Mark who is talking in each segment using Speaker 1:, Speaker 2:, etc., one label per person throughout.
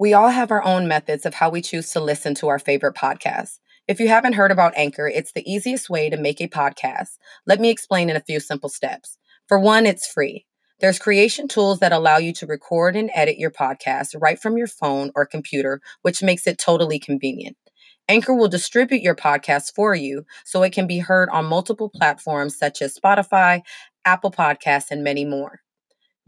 Speaker 1: We all have our own methods of how we choose to listen to our favorite podcasts. If you haven't heard about Anchor, it's the easiest way to make a podcast. Let me explain in a few simple steps. For one, it's free. There's creation tools that allow you to record and edit your podcast right from your phone or computer, which makes it totally convenient. Anchor will distribute your podcast for you so it can be heard on multiple platforms such as Spotify, Apple Podcasts, and many more.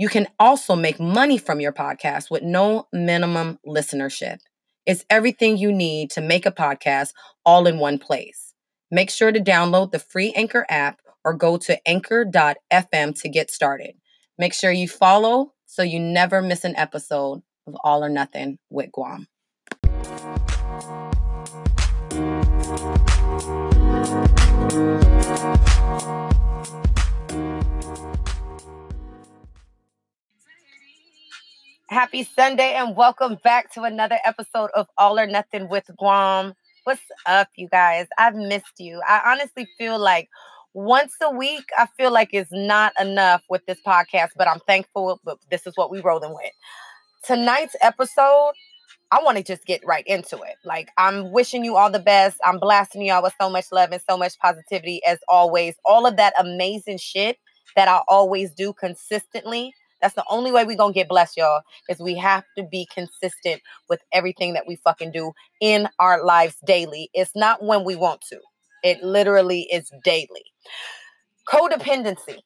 Speaker 1: You can also make money from your podcast with no minimum listenership. It's everything you need to make a podcast all in one place. Make sure to download the free Anchor app or go to anchor.fm to get started. Make sure you follow so you never miss an episode of All or Nothing with Guam. Happy Sunday and welcome back to another episode of All or Nothing with Guam. What's up, you guys? I've missed you. I honestly feel like once a week, I feel like it's not enough with this podcast, but I'm thankful. But this is what we rolling with. Tonight's episode, I want to just get right into it. Like, I'm wishing you all the best. I'm blasting y'all with so much love and so much positivity as always. All of that amazing shit that I always do consistently that's the only way we're going to get blessed, y'all, is we have to be consistent with everything that we fucking do in our lives daily. It's not when we want to, it literally is daily. Codependency.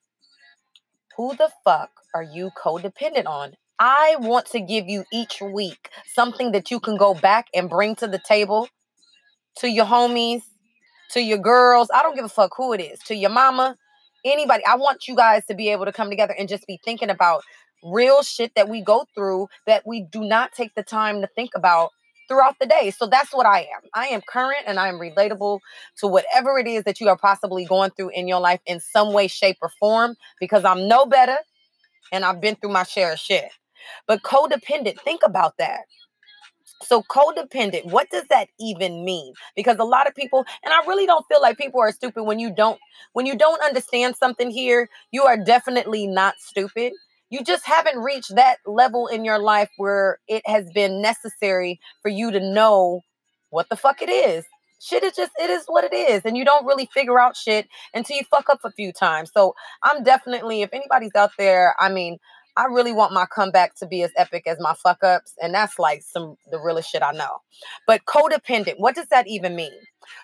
Speaker 1: Who the fuck are you codependent on? I want to give you each week something that you can go back and bring to the table to your homies, to your girls. I don't give a fuck who it is, to your mama, anybody. I want you guys to be able to come together and just be thinking about real shit that we go through that we do not take the time to think about throughout the day. So that's what I am. I am current and I am relatable to whatever it is that you are possibly going through in your life in some way, shape, or form because I'm no better and I've been through my share of shit. But codependent, think about that. So codependent, what does that even mean? Because a lot of people, and I really don't feel like people are stupid when you don't when you don't understand something here, you are definitely not stupid. You just haven't reached that level in your life where it has been necessary for you to know what the fuck it is. Shit is just it is what it is, and you don't really figure out shit until you fuck up a few times. So I'm definitely, if anybody's out there, I mean, I really want my comeback to be as epic as my fuck ups. And that's like some the realest shit I know. But codependent, what does that even mean?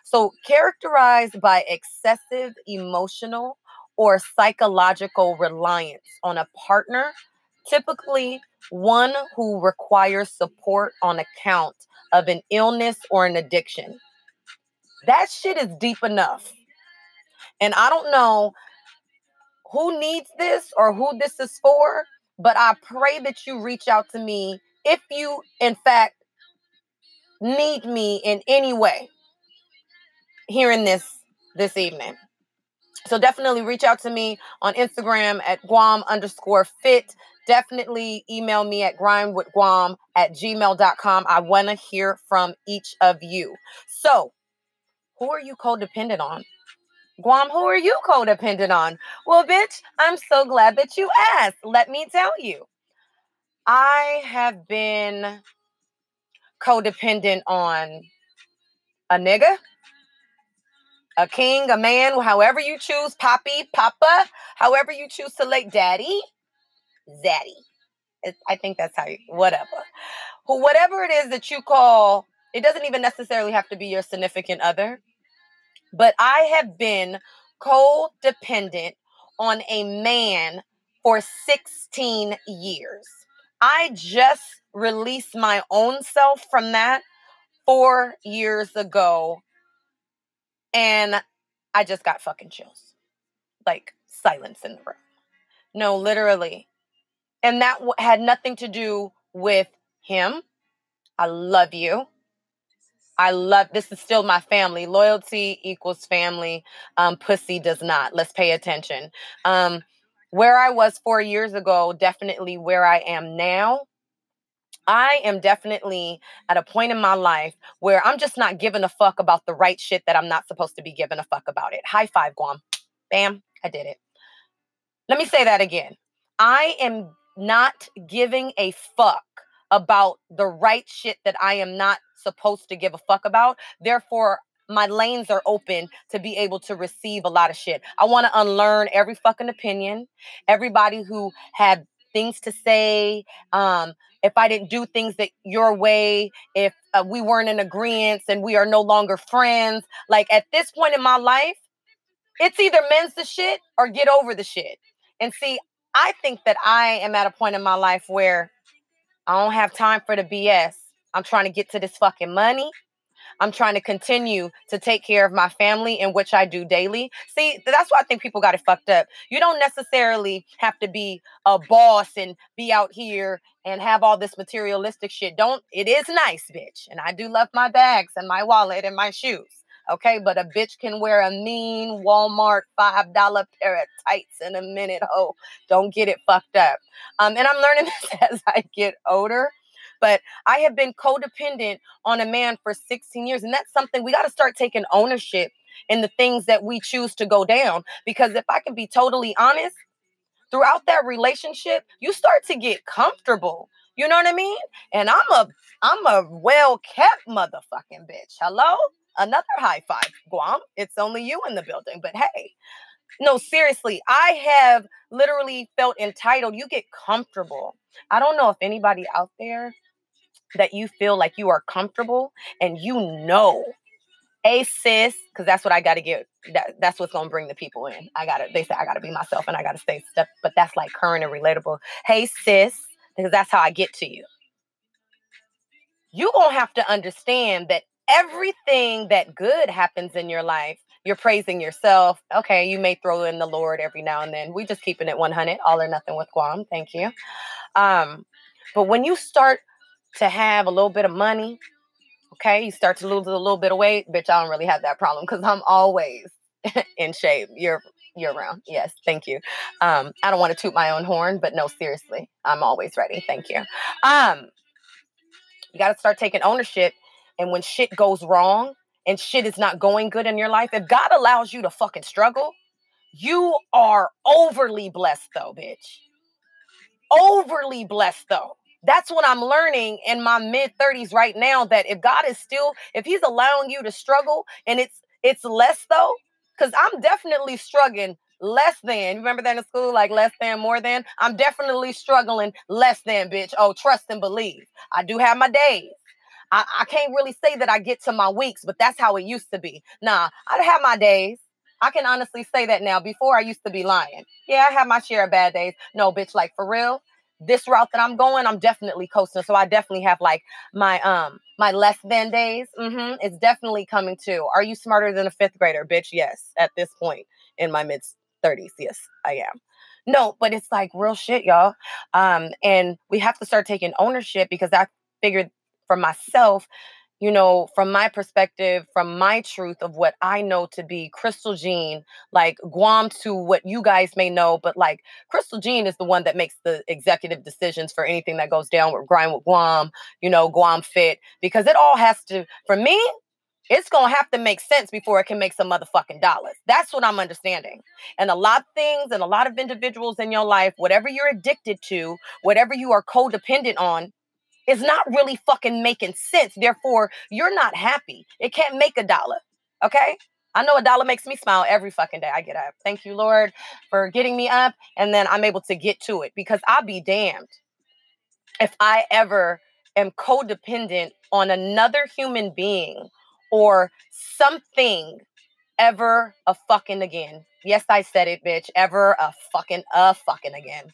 Speaker 1: So, characterized by excessive emotional or psychological reliance on a partner, typically one who requires support on account of an illness or an addiction. That shit is deep enough. And I don't know who needs this or who this is for, but I pray that you reach out to me if you, in fact, need me in any way hearing this this evening. So definitely reach out to me on Instagram at Guam underscore fit. Definitely email me at grindwithguam at gmail.com. I want to hear from each of you. So, who are you codependent on? Guam, who are you codependent on? Well, bitch, I'm so glad that you asked. Let me tell you. I have been codependent on a nigga, a king, a man, however you choose, poppy, papa, however you choose to like daddy, zaddy. I think that's how you, whatever. Whatever it is that you call, it doesn't even necessarily have to be your significant other but I have been codependent on a man for 16 years. I just released my own self from that four years ago. And I just got fucking chills. Like silence in the room. No, literally. And that w- had nothing to do with him. I love you. I love this is still my family. Loyalty equals family. Um, pussy does not. Let's pay attention. Um, where I was four years ago, definitely where I am now. I am definitely at a point in my life where I'm just not giving a fuck about the right shit that I'm not supposed to be giving a fuck about it. High five, Guam. Bam, I did it. Let me say that again. I am not giving a fuck about the right shit that I am not supposed to give a fuck about. Therefore, my lanes are open to be able to receive a lot of shit. I want to unlearn every fucking opinion, everybody who had things to say. Um, if I didn't do things that your way, if uh, we weren't in agreement and we are no longer friends, like at this point in my life, it's either men's the shit or get over the shit. And see, I think that I am at a point in my life where I don't have time for the BS. I'm trying to get to this fucking money. I'm trying to continue to take care of my family, in which I do daily. See, that's why I think people got it fucked up. You don't necessarily have to be a boss and be out here and have all this materialistic shit. Don't, it is nice, bitch. And I do love my bags and my wallet and my shoes. Okay, but a bitch can wear a mean Walmart five dollar pair of tights in a minute. Oh, don't get it fucked up. Um, and I'm learning this as I get older. But I have been codependent on a man for 16 years. And that's something we got to start taking ownership in the things that we choose to go down. Because if I can be totally honest, throughout that relationship, you start to get comfortable. You know what I mean? And I'm a I'm a well-kept motherfucking bitch. Hello? Another high five, Guam. It's only you in the building, but hey. No, seriously, I have literally felt entitled. You get comfortable. I don't know if anybody out there that you feel like you are comfortable and you know a sis because that's what i got to get that, that's what's to bring the people in i gotta they say i gotta be myself and i gotta stay stuff but that's like current and relatable hey sis because that's how i get to you you gonna have to understand that everything that good happens in your life you're praising yourself okay you may throw in the lord every now and then we just keeping it 100 all or nothing with guam thank you um but when you start to have a little bit of money, okay, you start to lose a little bit of weight, bitch, I don't really have that problem because I'm always in shape. You're year round. Yes, thank you. Um, I don't want to toot my own horn, but no, seriously, I'm always ready. Thank you. Um, you got to start taking ownership. And when shit goes wrong and shit is not going good in your life, if God allows you to fucking struggle, you are overly blessed, though, bitch. Overly blessed, though that's what I'm learning in my mid 30s right now that if God is still if he's allowing you to struggle and it's it's less though cuz I'm definitely struggling less than. Remember that in school like less than more than? I'm definitely struggling less than bitch. Oh, trust and believe. I do have my days. I, I can't really say that I get to my weeks, but that's how it used to be. Nah, I have my days. I can honestly say that now. Before I used to be lying. Yeah, I have my share of bad days. No, bitch, like for real this route that I'm going, I'm definitely coasting. So I definitely have like my um my less than days. Mm-hmm, it's definitely coming too. Are you smarter than a fifth grader, bitch? Yes, at this point in my mid 30s, yes, I am. No, but it's like real shit, y'all. Um, and we have to start taking ownership because I figured for myself you know, from my perspective, from my truth of what I know to be Crystal Jean, like Guam to what you guys may know, but like Crystal Jean is the one that makes the executive decisions for anything that goes down with Grind with Guam, you know, Guam Fit, because it all has to, for me, it's gonna have to make sense before it can make some motherfucking dollars. That's what I'm understanding. And a lot of things and a lot of individuals in your life, whatever you're addicted to, whatever you are codependent on, is not really fucking making sense. Therefore, you're not happy. It can't make a dollar. Okay? I know a dollar makes me smile every fucking day I get up. Thank you, Lord, for getting me up. And then I'm able to get to it because I'll be damned if I ever am codependent on another human being or something ever a fucking again. Yes, I said it, bitch. Ever a fucking a fucking again.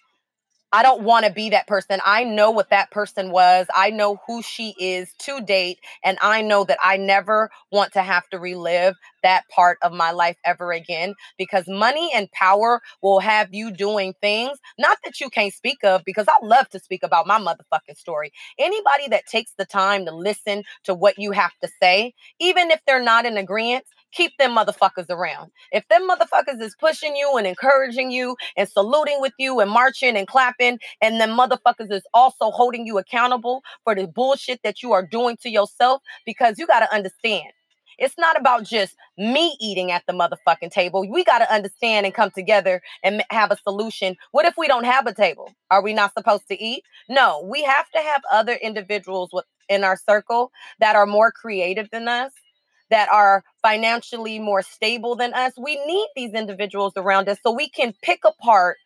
Speaker 1: I don't want to be that person. I know what that person was. I know who she is to date. And I know that I never want to have to relive that part of my life ever again because money and power will have you doing things, not that you can't speak of, because I love to speak about my motherfucking story. Anybody that takes the time to listen to what you have to say, even if they're not in agreement, keep them motherfuckers around. If them motherfuckers is pushing you and encouraging you and saluting with you and marching and clapping, and them motherfuckers is also holding you accountable for the bullshit that you are doing to yourself, because you got to understand It's not about just me eating at the motherfucking table. We got to understand and come together and have a solution. What if we don't have a table? Are we not supposed to eat? No, we have to have other individuals in our circle that are more creative than us that are financially more stable than us. We need these individuals around us so we can pick apart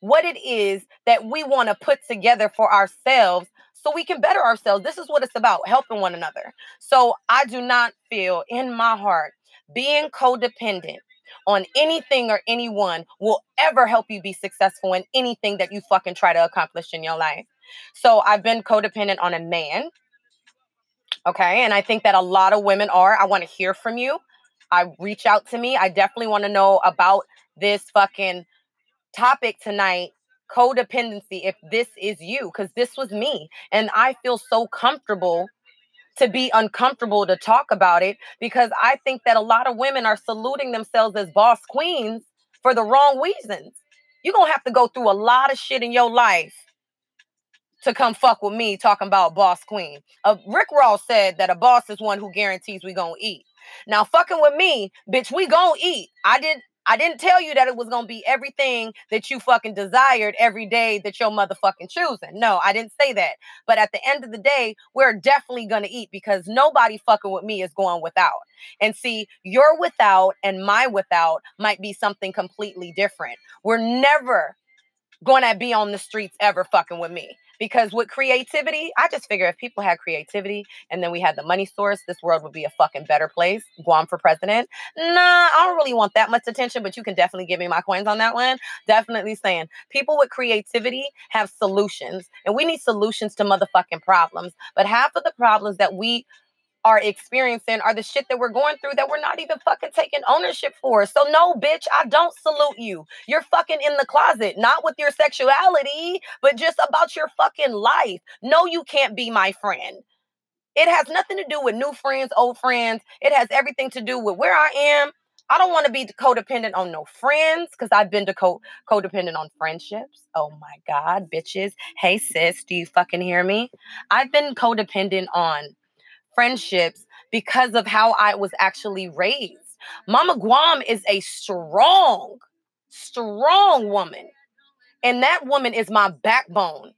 Speaker 1: what it is that we want to put together for ourselves so we can better ourselves. This is what it's about helping one another. So I do not feel in my heart being codependent on anything or anyone will ever help you be successful in anything that you fucking try to accomplish in your life. So I've been codependent on a man. Okay. And I think that a lot of women are. I want to hear from you. I reach out to me. I definitely want to know about this fucking topic tonight codependency if this is you because this was me and i feel so comfortable to be uncomfortable to talk about it because i think that a lot of women are saluting themselves as boss queens for the wrong reasons you're gonna have to go through a lot of shit in your life to come fuck with me talking about boss queen uh, rick ross said that a boss is one who guarantees we gonna eat now fucking with me bitch we gonna eat i did I didn't tell you that it was gonna be everything that you fucking desired every day that you're motherfucking choosing. No, I didn't say that. But at the end of the day, we're definitely gonna eat because nobody fucking with me is going without. And see, your without and my without might be something completely different. We're never gonna be on the streets ever fucking with me. Because with creativity, I just figure if people had creativity and then we had the money source, this world would be a fucking better place. Guam for president. Nah, I don't really want that much attention, but you can definitely give me my coins on that one. Definitely saying people with creativity have solutions, and we need solutions to motherfucking problems. But half of the problems that we are experiencing are the shit that we're going through that we're not even fucking taking ownership for. So no, bitch, I don't salute you. You're fucking in the closet, not with your sexuality, but just about your fucking life. No, you can't be my friend. It has nothing to do with new friends, old friends. It has everything to do with where I am. I don't want to be codependent on no friends because I've been to co- codependent on friendships. Oh my God, bitches. Hey, sis, do you fucking hear me? I've been codependent on friendships because of how I was actually raised. Mama Guam is a strong, strong woman. And that woman is my backbone.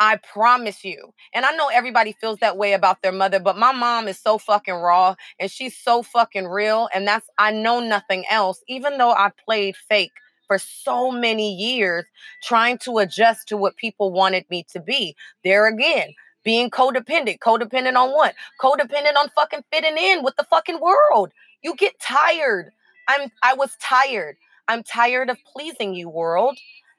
Speaker 1: I promise you. And I know everybody feels that way about their mother, but my mom is so fucking raw and she's so fucking real. And that's, I know nothing else, even though I played fake for so many years trying to adjust to what people wanted me to be. There again, being codependent. Codependent on what? Codependent on fucking fitting in with the fucking world. You get tired. I'm I was tired. I'm tired of pleasing you, world.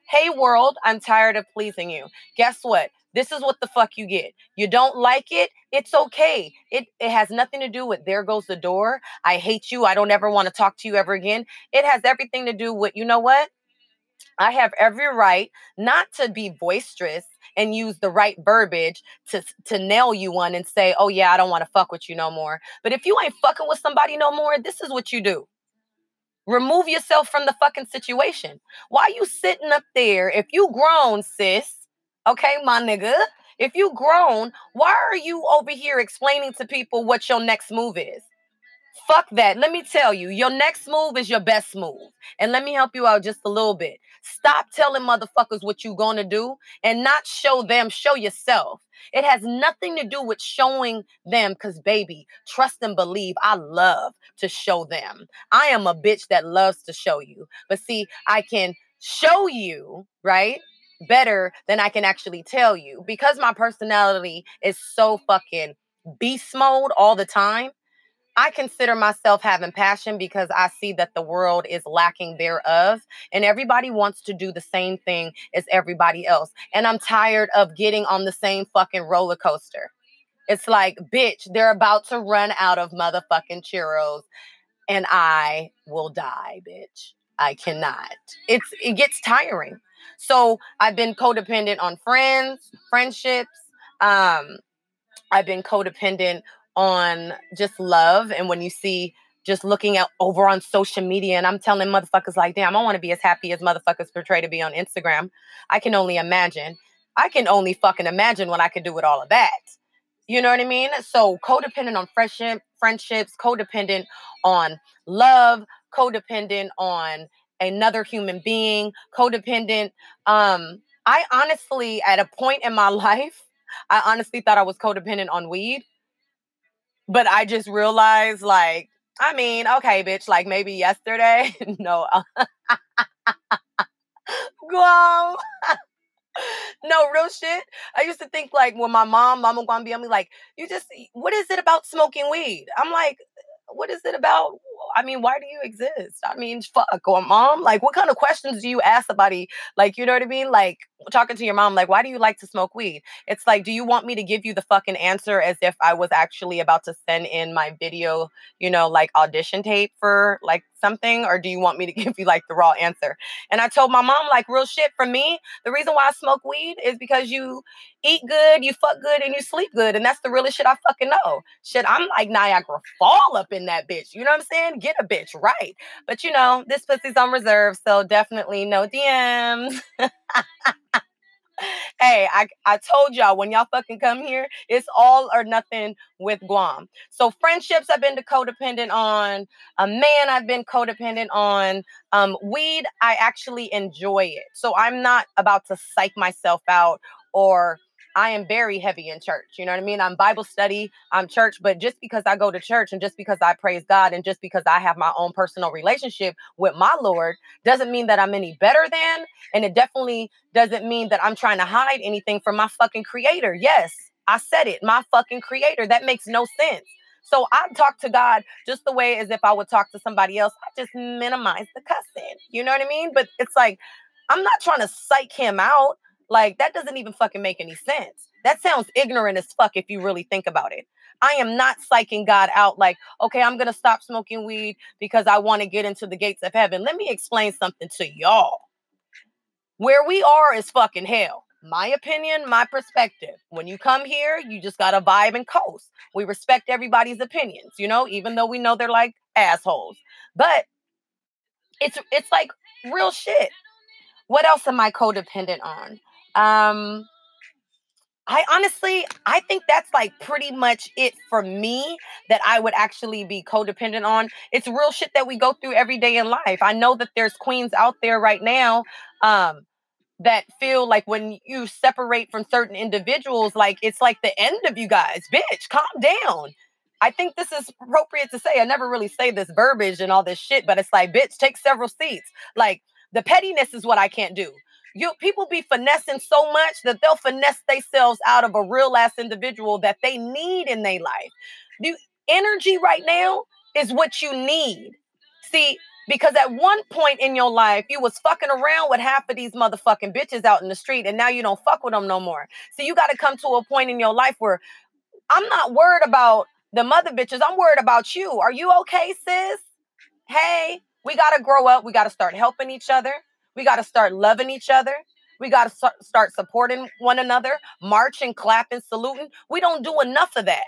Speaker 1: Hey world, I'm tired of pleasing you. Guess what? This is what the fuck you get. You don't like it? It's okay. It it has nothing to do with there goes the door. I hate you. I don't ever want to talk to you ever again. It has everything to do with, you know what? I have every right not to be boisterous and use the right verbiage to to nail you one and say, "Oh yeah, I don't want to fuck with you no more." But if you ain't fucking with somebody no more, this is what you do. Remove yourself from the fucking situation. Why you sitting up there? If you grown, sis, okay, my nigga, if you grown, why are you over here explaining to people what your next move is? Fuck that. Let me tell you, your next move is your best move. And let me help you out just a little bit. Stop telling motherfuckers what you're going to do and not show them, show yourself. It has nothing to do with showing them because, baby, trust and believe. I love to show them. I am a bitch that loves to show you. But see, I can show you, right? Better than I can actually tell you because my personality is so fucking beast mode all the time I consider myself having passion because I see that the world is lacking thereof, and everybody wants to do the same thing as everybody else. And I'm tired of getting on the same fucking roller coaster. It's like, bitch, they're about to run out of motherfucking churros, and I will die, bitch. I cannot. It's it gets tiring. So I've been codependent on friends, friendships. Um, I've been codependent on just love and when you see just looking at over on social media and I'm telling motherfuckers like, damn, I want to be as happy as motherfuckers portray to be on Instagram. I can only imagine. I can only fucking imagine what I could do with all of that. You know what I mean? So codependent on friendship, friendships, codependent on love, codependent on another human being, codependent. Um, I honestly, at a point in my life, I honestly thought I was codependent on weed. But I just realized, like, I mean, okay, bitch, like maybe yesterday. no. Uh, Guam. no, real shit. I used to think like when my mom, mama gonna be on me, like, you just what is it about smoking weed? I'm like, what is it about? I mean, why do you exist? I mean, fuck, or mom, like, what kind of questions do you ask somebody? Like, you know what I mean? Like, talking to your mom, like, why do you like to smoke weed? It's like, do you want me to give you the fucking answer as if I was actually about to send in my video, you know, like audition tape for like something, or do you want me to give you like the raw answer? And I told my mom, like, real shit for me, the reason why I smoke weed is because you eat good, you fuck good, and you sleep good. And that's the realest shit I fucking know. Shit, I'm like Niagara Fall up in that bitch. You know what I'm saying? Get a bitch right. But you know, this pussy's on reserve, so definitely no DMs. hey, I, I told y'all when y'all fucking come here, it's all or nothing with Guam. So friendships I've been codependent on. A man I've been codependent on. Um, weed, I actually enjoy it. So I'm not about to psych myself out or I am very heavy in church. You know what I mean? I'm Bible study, I'm church, but just because I go to church and just because I praise God and just because I have my own personal relationship with my Lord doesn't mean that I'm any better than. And it definitely doesn't mean that I'm trying to hide anything from my fucking creator. Yes, I said it, my fucking creator. That makes no sense. So I talk to God just the way as if I would talk to somebody else. I just minimize the cussing. You know what I mean? But it's like, I'm not trying to psych him out. Like that doesn't even fucking make any sense. That sounds ignorant as fuck if you really think about it. I am not psyching God out like, okay, I'm going to stop smoking weed because I want to get into the gates of heaven. Let me explain something to y'all. Where we are is fucking hell. My opinion, my perspective. When you come here, you just got to vibe and coast. We respect everybody's opinions, you know, even though we know they're like assholes. But it's it's like real shit. What else am I codependent on? Um, I honestly, I think that's like pretty much it for me that I would actually be codependent on. It's real shit that we go through every day in life. I know that there's queens out there right now um, that feel like when you separate from certain individuals, like it's like the end of you guys. Bitch, calm down. I think this is appropriate to say. I never really say this verbiage and all this shit, but it's like, bitch, take several seats. Like the pettiness is what I can't do you people be finessing so much that they'll finesse themselves out of a real ass individual that they need in their life. The energy right now is what you need. See, because at one point in your life, you was fucking around with half of these motherfucking bitches out in the street, and now you don't fuck with them no more. So you got to come to a point in your life where I'm not worried about the mother bitches. I'm worried about you. Are you okay, sis? Hey, we got to grow up. We got to start helping each other. We got to start loving each other. We got to start supporting one another, marching, clapping, saluting. We don't do enough of that.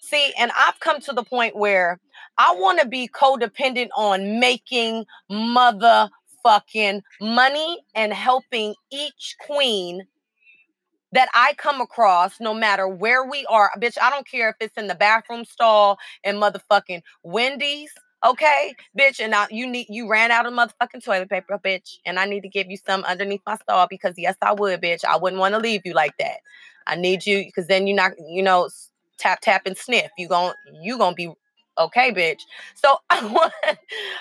Speaker 1: See, and I've come to the point where I want to be codependent on making motherfucking money and helping each queen that I come across, no matter where we are. Bitch, I don't care if it's in the bathroom stall in motherfucking Wendy's. Okay, bitch, and now you need you ran out of motherfucking toilet paper, bitch, and I need to give you some underneath my stall because yes, I would, bitch. I wouldn't want to leave you like that. I need you because then you're not, you know, tap tap and sniff. You gon' you gonna be okay, bitch. So I want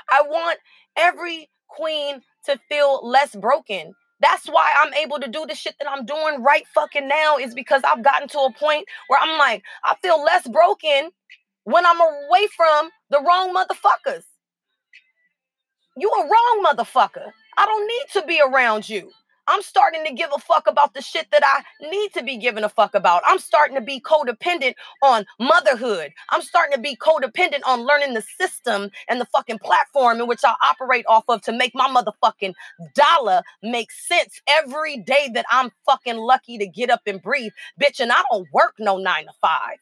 Speaker 1: I want every queen to feel less broken. That's why I'm able to do the shit that I'm doing right fucking now is because I've gotten to a point where I'm like, I feel less broken when I'm away from the wrong motherfuckers. You a wrong motherfucker. I don't need to be around you. I'm starting to give a fuck about the shit that I need to be giving a fuck about. I'm starting to be codependent on motherhood. I'm starting to be codependent on learning the system and the fucking platform in which I operate off of to make my motherfucking dollar make sense every day that I'm fucking lucky to get up and breathe. Bitch, and I don't work no nine to five.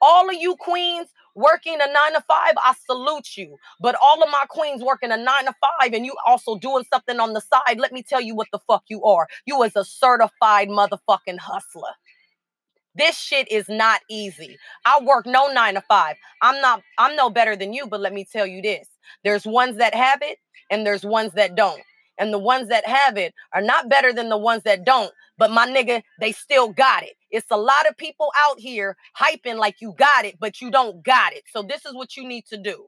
Speaker 1: All of you queens working a nine to five, I salute you. But all of my queens working a nine to five and you also doing something on the side, let me tell you what the fuck you are. You is a certified motherfucking hustler. This shit is not easy. I work no 9 to 5. I'm not I'm no better than you, but let me tell you this. There's ones that have it and there's ones that don't. And the ones that have it are not better than the ones that don't, but my nigga, they still got it. It's a lot of people out here hyping like you got it, but you don't got it. So this is what you need to do.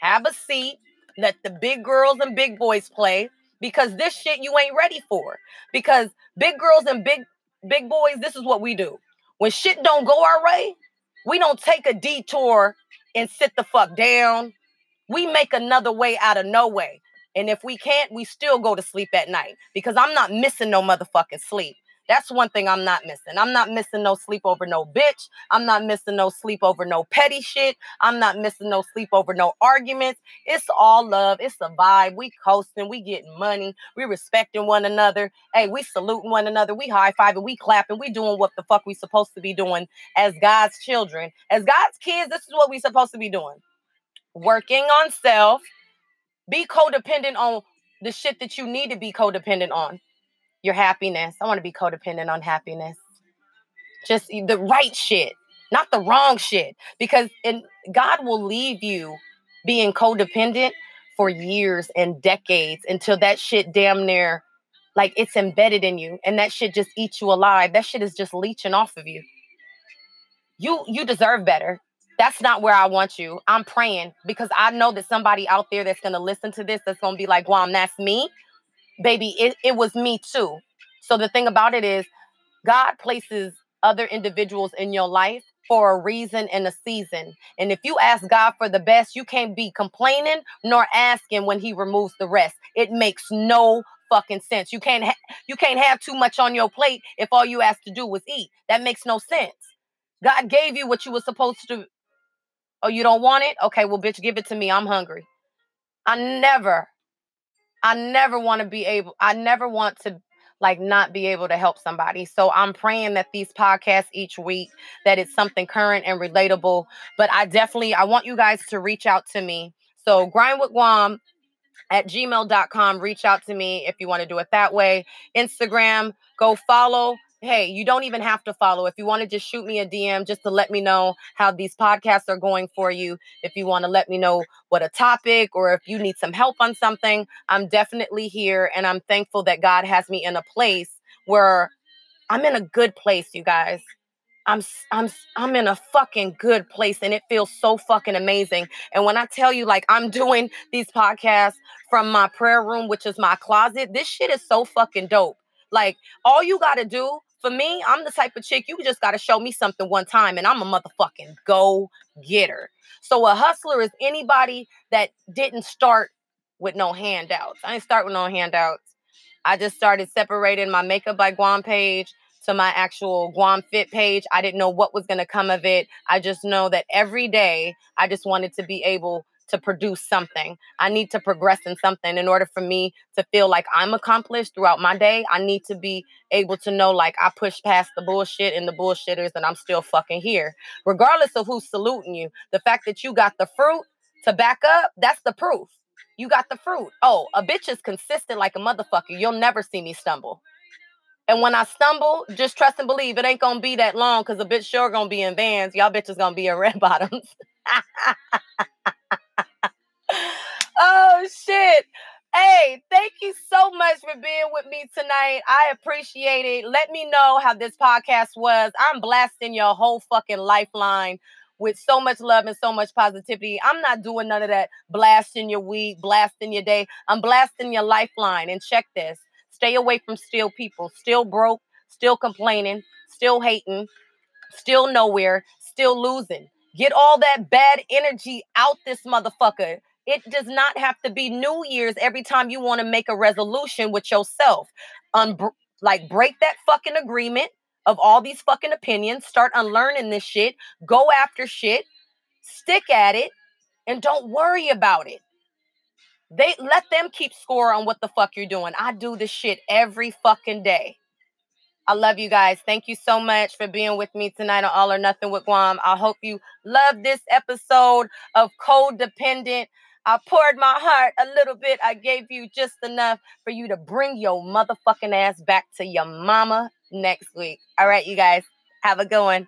Speaker 1: Have a seat, let the big girls and big boys play because this shit you ain't ready for. Because big girls and big big boys, this is what we do. When shit don't go our way, we don't take a detour and sit the fuck down. We make another way out of no way. And if we can't, we still go to sleep at night because I'm not missing no motherfucking sleep. That's one thing I'm not missing. I'm not missing no sleep over no bitch. I'm not missing no sleep over no petty shit. I'm not missing no sleep over no arguments. It's all love. It's a vibe. We coasting. We getting money. We respecting one another. Hey, we saluting one another. We high fiving. We clapping. We doing what the fuck we supposed to be doing as God's children. As God's kids, this is what we supposed to be doing. Working on self. Be codependent on the shit that you need to be codependent on your happiness. I want to be codependent on happiness. Just the right shit, not the wrong shit. Because and God will leave you being codependent for years and decades until that shit damn near like it's embedded in you and that shit just eats you alive. That shit is just leeching off of you. You you deserve better. That's not where I want you. I'm praying because I know that somebody out there that's going to listen to this that's going to be like, Guam, that's me." baby, it, it was me too. So the thing about it is, God places other individuals in your life for a reason and a season. And if you ask God for the best, you can't be complaining nor asking when he removes the rest. It makes no fucking sense. You can't ha- you can't have too much on your plate if all you asked to do was eat. That makes no sense. God gave you what you were supposed to Oh, you don't want it? Okay, well bitch, give it to me. I'm hungry. I never I never want to be able, I never want to like not be able to help somebody. So I'm praying that these podcasts each week that it's something current and relatable. But I definitely I want you guys to reach out to me. So grind with Guam at gmail.com. Reach out to me if you want to do it that way. Instagram, go follow hey, you don't even have to follow. If you want to just shoot me a DM just to let me know how these podcasts are going for you, if you want to let me know what a topic or if you need some help on something, I'm definitely here. And I'm thankful that God has me in a place where I'm in a good place, you guys. I'm I'm I'm in a fucking good place and it feels so fucking amazing. And when I tell you like I'm doing these podcasts from my prayer room, which is my closet, this shit is so fucking dope. Like all you got to do for me, I'm the type of chick you just got to show me something one time and I'm a motherfucking go getter. So a hustler is anybody that didn't start with no handouts. I didn't start with no handouts. I just started separating my makeup by Guam page to my actual Guam Fit page. I didn't know what was going to come of it. I just know that every day I just wanted to be able to produce something. I need to progress in something in order for me to feel like I'm accomplished throughout my day. I need to be able to know like I pushed past the bullshit and the bullshitters and I'm still fucking here. Regardless of who's saluting you, the fact that you got the fruit to back up, that's the proof. You got the fruit. Oh, a bitch is consistent like a motherfucker. You'll never see me stumble. And when I stumble, just trust and believe it ain't gonna be that long because a bitch sure gonna be in vans. Y'all bitches gonna be in red bottoms. shit. Hey, thank you so much for being with me tonight. I appreciate it. Let me know how this podcast was. I'm blasting your whole fucking lifeline with so much love and so much positivity. I'm not doing none of that blasting your week, blasting your day. I'm blasting your lifeline. And check this stay away from still people, still broke, still complaining, still hating, still nowhere, still losing. Get all that bad energy out this motherfucker. It does not have to be New Year's every time you want to make a resolution with yourself. Un- like break that fucking agreement of all these fucking opinions. Start unlearning this shit. Go after shit. Stick at it and don't worry about it. They let them keep score on what the fuck you're doing. I do this shit every fucking day. I love you guys. Thank you so much for being with me tonight on All or Nothing with Guam. I hope you love this episode of Codependent. I poured my heart a little bit. I gave you just enough for you to bring your motherfucking ass back to your mama next week. All right, you guys, have a good one.